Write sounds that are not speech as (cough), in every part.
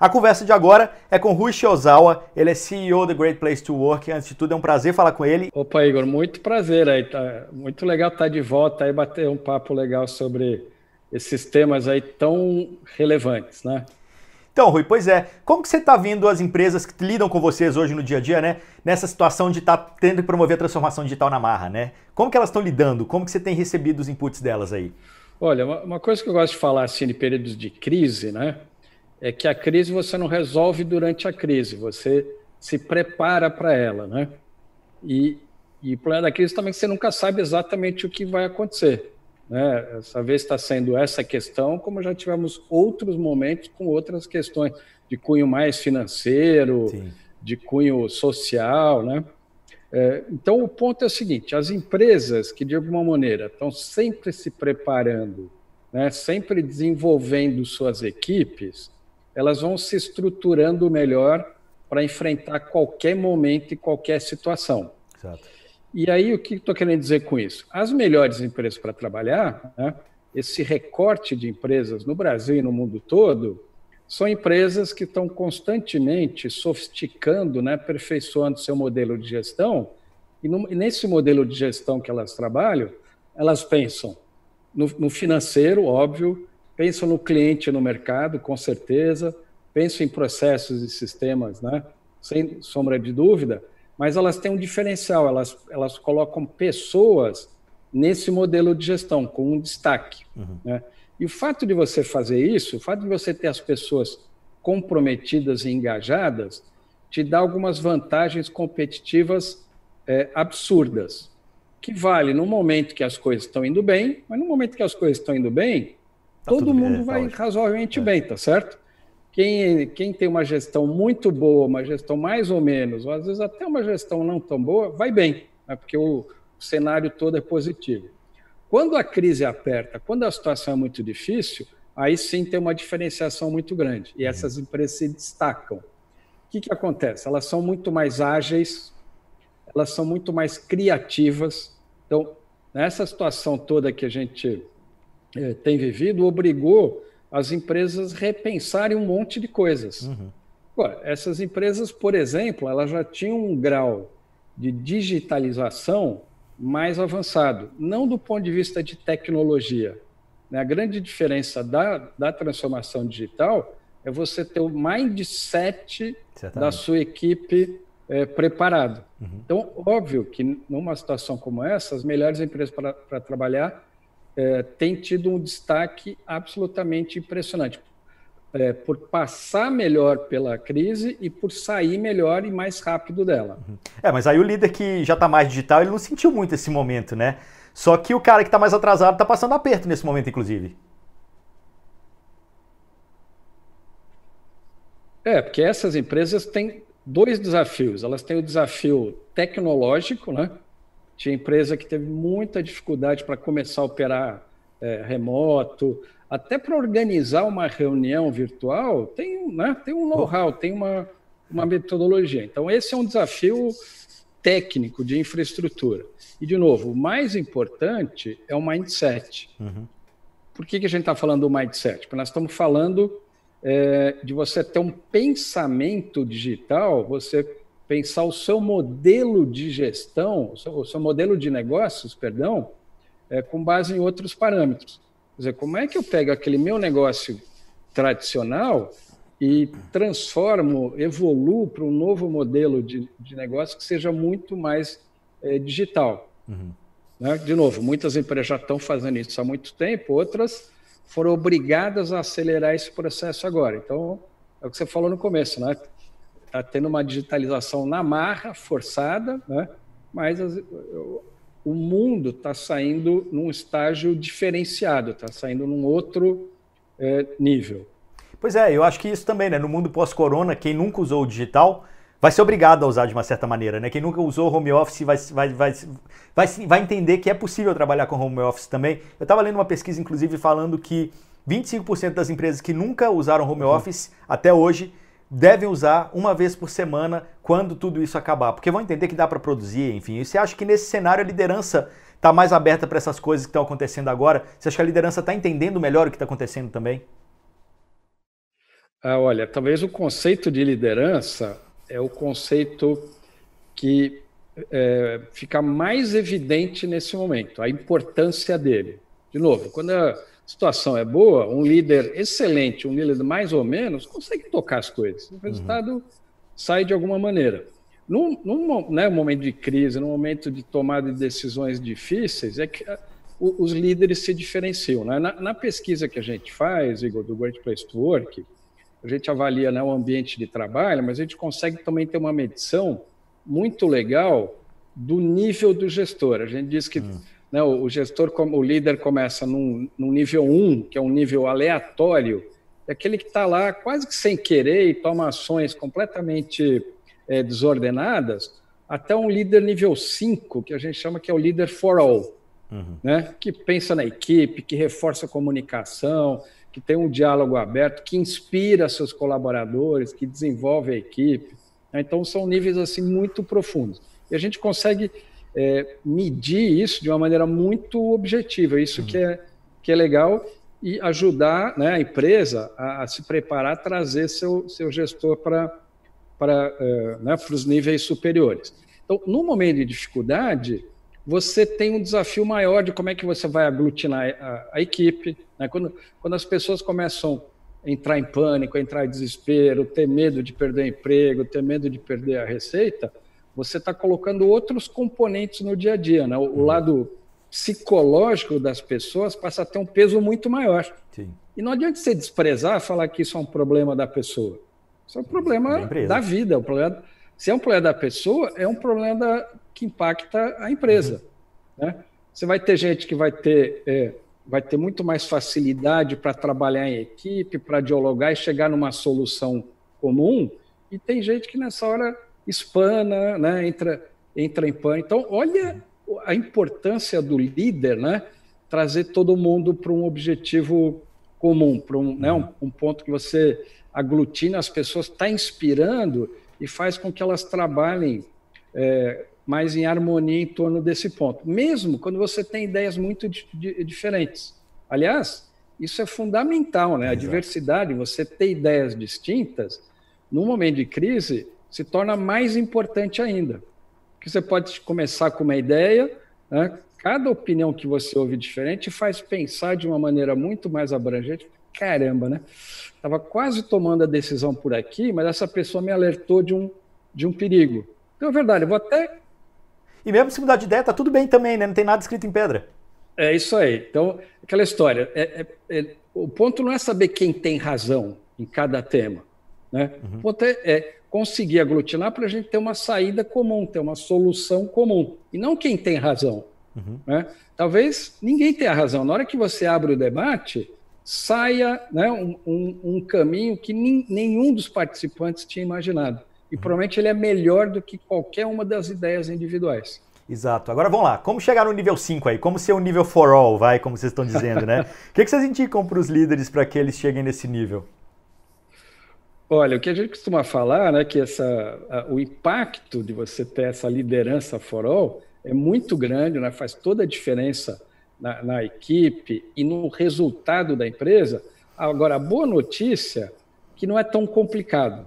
A conversa de agora é com Rui Shiozawa, ele é CEO da Great Place to Work. Antes de tudo, é um prazer falar com ele. Opa, Igor, muito prazer aí. Tá muito legal estar de volta aí, bater um papo legal sobre esses temas aí tão relevantes, né? Então, Rui, pois é. Como que você está vendo as empresas que lidam com vocês hoje no dia a dia, né? Nessa situação de estar tá tendo que promover a transformação digital na marra, né? Como que elas estão lidando? Como que você tem recebido os inputs delas aí? Olha, uma coisa que eu gosto de falar assim de períodos de crise, né? É que a crise você não resolve durante a crise, você se prepara para ela, né? E, e o problema da crise também é que você nunca sabe exatamente o que vai acontecer. Né? Essa vez está sendo essa questão, como já tivemos outros momentos com outras questões de cunho mais financeiro, Sim. de cunho social, né? É, então, o ponto é o seguinte: as empresas que, de alguma maneira, estão sempre se preparando, né, sempre desenvolvendo suas equipes, elas vão se estruturando melhor para enfrentar qualquer momento e qualquer situação. Exato. E aí, o que estou querendo dizer com isso? As melhores empresas para trabalhar, né, esse recorte de empresas no Brasil e no mundo todo, são empresas que estão constantemente sofisticando, né, aperfeiçoando seu modelo de gestão, e, no, e nesse modelo de gestão que elas trabalham, elas pensam no, no financeiro, óbvio, pensam no cliente no mercado, com certeza, pensam em processos e sistemas, né? sem sombra de dúvida, mas elas têm um diferencial, elas, elas colocam pessoas nesse modelo de gestão, com um destaque. Uhum. Né? E o fato de você fazer isso, o fato de você ter as pessoas comprometidas e engajadas, te dá algumas vantagens competitivas é, absurdas, que vale no momento que as coisas estão indo bem, mas no momento que as coisas estão indo bem, Tá todo mundo bem, vai tá razoavelmente é. bem, tá certo? Quem, quem tem uma gestão muito boa, uma gestão mais ou menos, ou às vezes até uma gestão não tão boa, vai bem, né? porque o, o cenário todo é positivo. Quando a crise aperta, quando a situação é muito difícil, aí sim tem uma diferenciação muito grande. E uhum. essas empresas se destacam. O que, que acontece? Elas são muito mais ágeis, elas são muito mais criativas. Então, nessa situação toda que a gente é, tem vivido obrigou as empresas a repensarem um monte de coisas. Uhum. Agora, essas empresas, por exemplo, elas já tinham um grau de digitalização mais avançado, não do ponto de vista de tecnologia. Né? A grande diferença da, da transformação digital é você ter o mindset Certamente. da sua equipe é, preparado. Uhum. Então, óbvio que numa situação como essa, as melhores empresas para trabalhar é, tem tido um destaque absolutamente impressionante. É, por passar melhor pela crise e por sair melhor e mais rápido dela. Uhum. É, mas aí o líder que já está mais digital, ele não sentiu muito esse momento, né? Só que o cara que está mais atrasado está passando aperto nesse momento, inclusive. É, porque essas empresas têm dois desafios. Elas têm o desafio tecnológico, né? Tinha empresa que teve muita dificuldade para começar a operar é, remoto, até para organizar uma reunião virtual, tem, né, tem um know-how, tem uma, uma metodologia. Então, esse é um desafio técnico de infraestrutura. E, de novo, o mais importante é o mindset. Uhum. Por que, que a gente está falando do mindset? Porque nós estamos falando é, de você ter um pensamento digital, você pensar o seu modelo de gestão, o seu, o seu modelo de negócios, perdão, é, com base em outros parâmetros. Quer dizer, como é que eu pego aquele meu negócio tradicional e transformo, evoluo para um novo modelo de, de negócio que seja muito mais é, digital? Uhum. Né? De novo, muitas empresas já estão fazendo isso há muito tempo, outras foram obrigadas a acelerar esse processo agora. Então, é o que você falou no começo, né? Está tendo uma digitalização na marra, forçada, né? mas as, o mundo está saindo num estágio diferenciado, está saindo num outro é, nível. Pois é, eu acho que isso também, né? No mundo pós-corona, quem nunca usou o digital vai ser obrigado a usar de uma certa maneira, né? Quem nunca usou home office vai, vai, vai, vai, vai entender que é possível trabalhar com home office também. Eu estava lendo uma pesquisa, inclusive, falando que 25% das empresas que nunca usaram home uhum. office até hoje devem usar uma vez por semana quando tudo isso acabar, porque vão entender que dá para produzir, enfim. E você acha que nesse cenário a liderança está mais aberta para essas coisas que estão acontecendo agora? Você acha que a liderança está entendendo melhor o que está acontecendo também? Ah, olha, talvez o conceito de liderança é o conceito que é, fica mais evidente nesse momento, a importância dele. De novo, quando a situação é boa, um líder excelente, um líder mais ou menos, consegue tocar as coisas. O resultado uhum. sai de alguma maneira. Num, num né, momento de crise, num momento de tomada de decisões difíceis, é que os líderes se diferenciam. Né? Na, na, pesquisa que a gente faz, Igor, do Great Place to Work, a gente avalia né, o ambiente de trabalho, mas a gente consegue também ter uma medição muito legal do nível do gestor. A gente diz que hum. Né, o gestor, o líder começa num, num nível 1, que é um nível aleatório, é aquele que está lá quase que sem querer e toma ações completamente é, desordenadas, até um líder nível 5, que a gente chama que é o líder for all uhum. né? que pensa na equipe, que reforça a comunicação, que tem um diálogo aberto, que inspira seus colaboradores, que desenvolve a equipe. Né? Então, são níveis assim muito profundos. E a gente consegue é, medir isso de uma maneira muito objetiva, isso uhum. que, é, que é legal, e ajudar né, a empresa a, a se preparar, a trazer seu, seu gestor para para uh, né, os níveis superiores. Então, no momento de dificuldade, você tem um desafio maior de como é que você vai aglutinar a, a equipe. Né? Quando, quando as pessoas começam a entrar em pânico, a entrar em desespero, ter medo de perder o emprego, ter medo de perder a receita, você está colocando outros componentes no dia a dia. Né? O, o, uhum. lado psicológico das pessoas passa a ter um peso muito maior. Sim. E não adianta você desprezar, falar que isso é um problema da pessoa. Isso é um problema da vida. É um problema, se é um problema da pessoa, é um problema da, que impacta a empresa. Uhum. Né? Você vai ter gente que vai ter, é, vai ter muito mais facilidade para trabalhar em equipe, para dialogar e chegar numa solução comum, e tem gente que nessa hora espana, né? entra, entra em pânico. Então, olha a importância do líder, né? trazer todo mundo para um objetivo comum, para um, né? um, um ponto que você aglutina as pessoas, está inspirando e faz com que elas trabalhem é, mais em harmonia em torno desse ponto, mesmo quando você tem ideias muito di diferentes. Aliás, isso é fundamental, né? A diversidade, você ter ideias distintas, num momento de crise, se torna mais importante ainda. Porque você pode começar com uma ideia, né? cada opinião que você ouve diferente faz pensar de uma maneira muito mais abrangente. Caramba, né? Estava quase tomando a decisão por aqui, mas essa pessoa me alertou de um, de um perigo. Então, é verdade, eu vou até e mesmo se mudar de ideia, tá tudo bem também, né? Não tem nada escrito em pedra. É isso aí. Então, aquela história. É, é, é, o ponto não é saber quem tem razão em cada tema. Né? Uhum. O ponto é, é conseguir aglutinar para a gente ter uma saída comum, ter uma solução comum. E não quem tem razão. Uhum. Né? Talvez ninguém tenha razão. Na hora que você abre o debate, saia né, um, um, um caminho que nenhum dos participantes tinha imaginado e provavelmente ele é melhor do que qualquer uma das ideias individuais. Exato. Agora vamos lá. Como chegar no nível 5 aí? Como ser um nível for all, vai, como vocês estão dizendo, né? (laughs) o que, que vocês indicam para os líderes para que eles cheguem nesse nível? Olha, o que a gente costuma falar, né, que essa, a, o impacto de você ter essa liderança for all é muito grande, né, faz toda a diferença na, na equipe e no resultado da empresa. Agora, a boa notícia que não é tão complicado.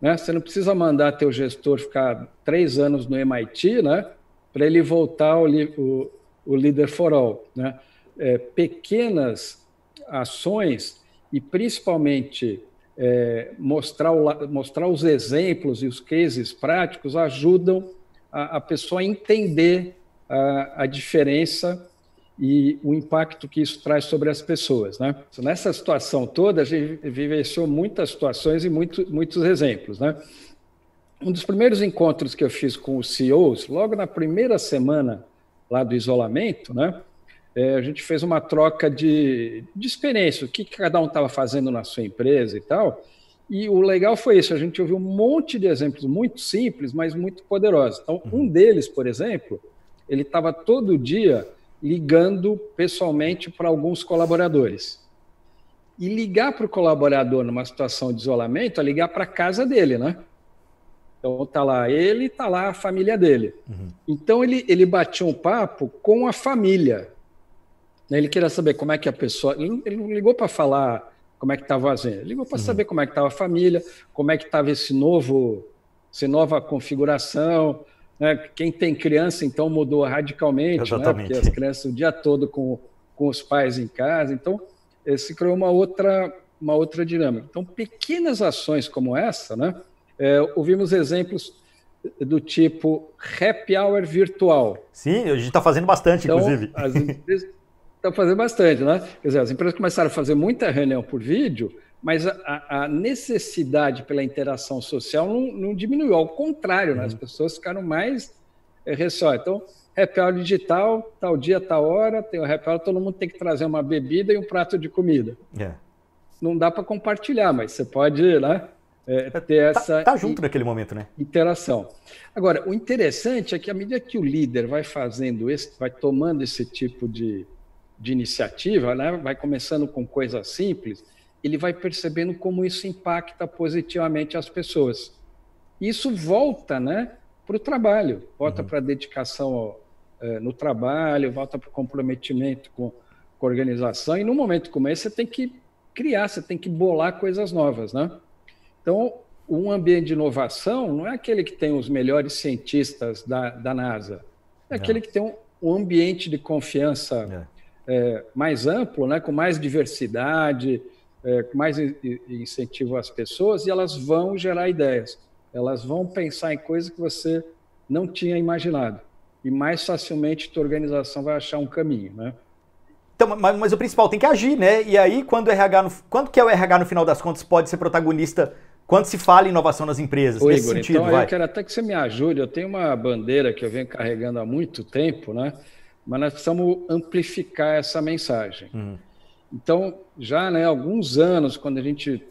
Né? Você não precisa mandar teu gestor ficar três anos no MIT né? para ele voltar ao o, o Leader for All. Né? É, pequenas ações e principalmente é, mostrar, o, mostrar os exemplos e os cases práticos ajudam a, a pessoa a entender a, a diferença e o impacto que isso traz sobre as pessoas. Né? Nessa situação toda, a gente vivenciou muitas situações e muito, muitos exemplos. Né? Um dos primeiros encontros que eu fiz com os CEOs, logo na primeira semana lá do isolamento, né, é, a gente fez uma troca de, de experiência, o que cada um estava fazendo na sua empresa e tal. E o legal foi isso, a gente ouviu um monte de exemplos muito simples, mas muito poderosos. Então, um deles, por exemplo, ele estava todo dia ligando pessoalmente para alguns colaboradores. E ligar para o colaborador numa situação de isolamento é ligar para a casa dele, né? Então tá lá ele, tá lá a família dele. Uhum. Então ele, ele batia um papo com a família. Ele queria saber como é que a pessoa. Ele não ligou para falar como é que estava a agenda. Ligou para uhum. saber como é que estava a família, como é que estava esse novo, essa nova configuração. Né? Quem tem criança, então, mudou radicalmente, né? porque as crianças o dia todo com, com os pais em casa. Então, se criou uma outra, uma outra dinâmica. Então, pequenas ações como essa, né? É, ouvimos exemplos do tipo happy hour virtual. Sim, a gente está fazendo bastante, então, inclusive. As empresas estão fazendo bastante, né? Quer dizer, as empresas começaram a fazer muita reunião por vídeo, mas a, a necessidade pela interação social não, não diminuiu, ao contrário, né? as uhum. pessoas ficaram mais é, receosas. Então, happy hour digital, tal dia, tal hora, tem o happy hour, todo mundo tem que trazer uma bebida e um prato de comida. É. Não dá para compartilhar, mas você pode né, é, ter tá, essa. Tá junto naquele momento, né? Interação. Agora, o interessante é que à medida que o líder vai fazendo esse, vai tomando esse tipo de, de iniciativa, né, vai começando com coisas simples, ele vai percebendo como isso impacta positivamente as pessoas. Isso volta, né, para o trabalho, volta uhum. para a dedicação é, no trabalho, volta para o comprometimento com, com a organização. E num momento como esse, você tem que criar, você tem que bolar coisas novas, né? Então, um ambiente de inovação não é aquele que tem os melhores cientistas da, da NASA, é aquele que tem um, um ambiente de confiança é. Mais amplo, né, com mais diversidade, é, com mais incentivo às pessoas, e elas vão gerar ideias, elas vão pensar em coisas que você não tinha imaginado. E mais facilmente a tua organização vai achar um caminho. Né? Então, mas, mas, o principal tem que agir, né? E aí, quando o RH, no, quando que é o RH no final das contas pode ser protagonista quando se fala em inovação nas empresas, Ô, nesse Igor, sentido, então vai. eu quero até que você me ajude. Eu tenho uma bandeira que eu venho carregando há muito tempo, né? Mas nós precisamos amplificar essa mensagem. Uhum. Então, já né, alguns anos, quando a gente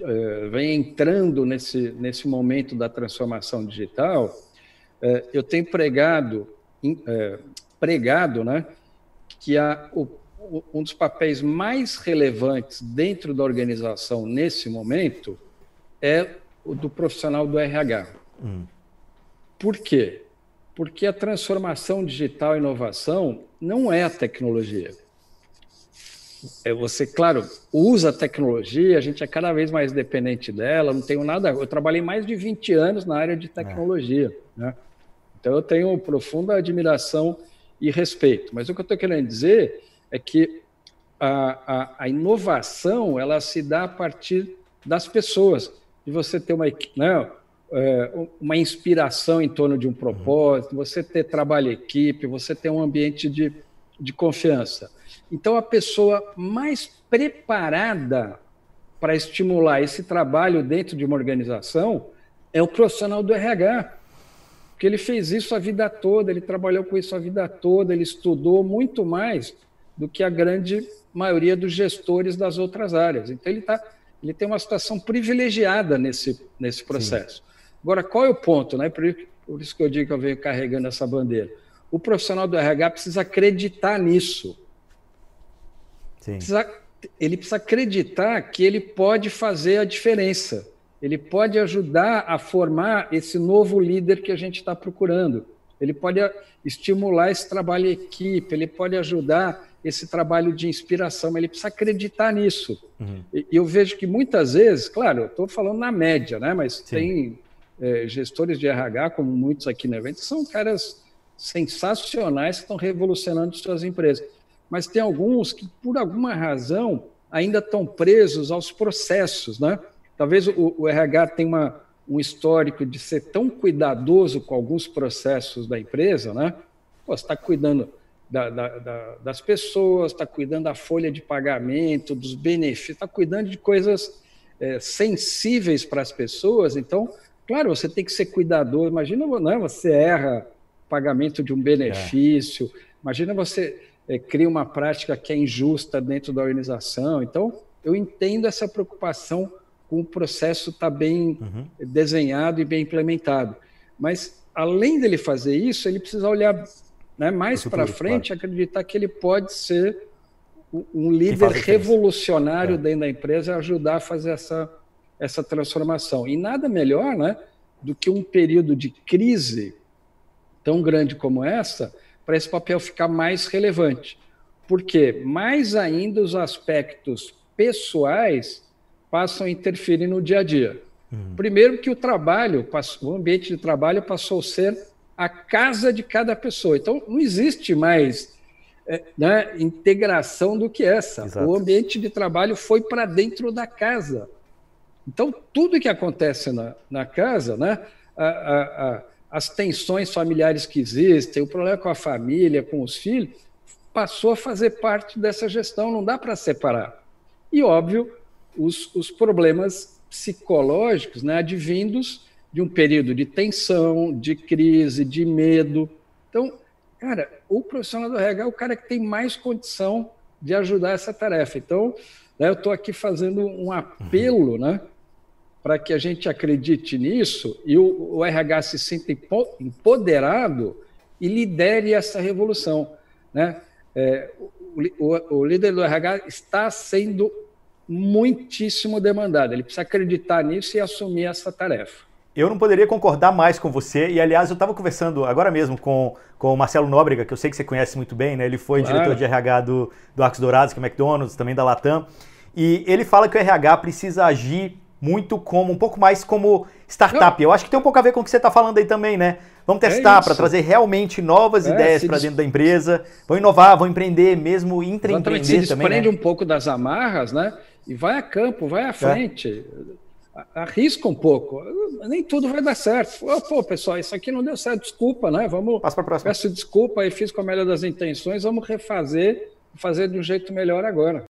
é, vem entrando nesse, nesse momento da transformação digital, é, eu tenho pregado, é, pregado né, que a, o, um dos papéis mais relevantes dentro da organização nesse momento é o do profissional do RH. Hum. Por quê? Porque a transformação digital e inovação não é a tecnologia. É você, claro, usa a tecnologia, a gente é cada vez mais dependente dela, não tenho nada. Eu trabalhei mais de 20 anos na área de tecnologia, é. né? Então eu tenho profunda admiração e respeito. Mas o que eu estou querendo dizer é que a, a, a, inovação ela se dá a partir das pessoas de você ter uma, né, é, uma inspiração em torno de um propósito, você ter trabalho equipe, você ter um ambiente de, de confiança. Então, a pessoa mais preparada para estimular esse trabalho dentro de uma organização é o profissional do RH, porque ele fez isso a vida toda, ele trabalhou com isso a vida toda, ele estudou muito mais do que a grande maioria dos gestores das outras áreas. Então, ele está ele tem uma situação privilegiada nesse, nesse processo. Sim. Agora, qual é o ponto? Né? Por, isso que eu digo que eu venho carregando essa bandeira. O profissional do RH precisa acreditar nisso. Precisa, ele precisa acreditar que ele pode fazer a diferença. Ele pode ajudar a formar esse novo líder que a gente está procurando. Ele pode estimular esse trabalho em equipe, ele pode ajudar esse trabalho de inspiração, mas ele precisa acreditar nisso. Uhum. E eu vejo que muitas vezes, claro, eu estou falando na média, né? mas Sim. tem é, gestores de RH, como muitos aqui no evento, são caras sensacionais que estão revolucionando suas empresas. Mas tem alguns que, por alguma razão, ainda estão presos aos processos. Né? Talvez o, o RH tenha uma, um histórico de ser tão cuidadoso com alguns processos da empresa, né? Pô, você está cuidando da, da, da, das pessoas, está cuidando da folha de pagamento, dos benefícios, está cuidando de coisas é, sensíveis para as pessoas. Então, claro, você tem que ser cuidador. Imagina, né, você erra pagamento de um benefício, é. imagina você é, cria uma prática que é injusta dentro da organização. Então, eu entendo essa preocupação com o processo estar tá bem uhum. desenhado e bem implementado. Mas, além dele fazer isso, ele precisa olhar né? Mais para frente, claro. acreditar que ele pode ser um líder revolucionário é. dentro da empresa e ajudar a fazer essa, essa transformação. E nada melhor né, do que um período de crise tão grande como essa para esse papel ficar mais relevante. Porque mais ainda os aspectos pessoais passam a interferir no dia a dia. Uhum. Primeiro que o trabalho, o ambiente de trabalho passou a ser a casa de cada pessoa. Então, não existe mais é, né, integração do que essa. Exato. O ambiente de trabalho foi para dentro da casa. Então, tudo que acontece na, na casa, né, a, a, a, as tensões familiares que existem, o problema com a família, com os filhos, passou a fazer parte dessa gestão, não dá para separar. E, óbvio, os, os problemas psicológicos né, advindos de um período de tensão, de crise, de medo. Então, cara, o profissional do RH é o cara que tem mais condição de ajudar essa tarefa. Então, né, eu estou aqui fazendo um apelo, né, para que a gente acredite nisso e o, o RH se sinta empoderado e lidere essa revolução, né? É, o, o, o líder do RH está sendo muitíssimo demandado. Ele precisa acreditar nisso e assumir essa tarefa. Eu não poderia concordar mais com você. E, aliás, eu estava conversando agora mesmo com, com o Marcelo Nóbrega, que eu sei que você conhece muito bem, né? Ele foi claro. diretor de RH do, do Arcos Dourados, que é McDonald's, também da Latam. E ele fala que o RH precisa agir muito como, um pouco mais como startup. Eu acho que tem um pouco a ver com o que você está falando aí também, né? Vamos é testar é para trazer realmente novas é, ideias para dentro da empresa. Vão inovar, vão empreender, mesmo empreender se também. Desprende né? um pouco das amarras, né? E vai a campo, vai à é. frente. É arrisca um pouco. Nem tudo vai dar certo. Pô, pessoal, isso aqui não deu certo, desculpa, né? Vamos. Passa para próxima. Peço desculpa e fiz com a melhor das intenções, vamos refazer, fazer de um jeito melhor agora.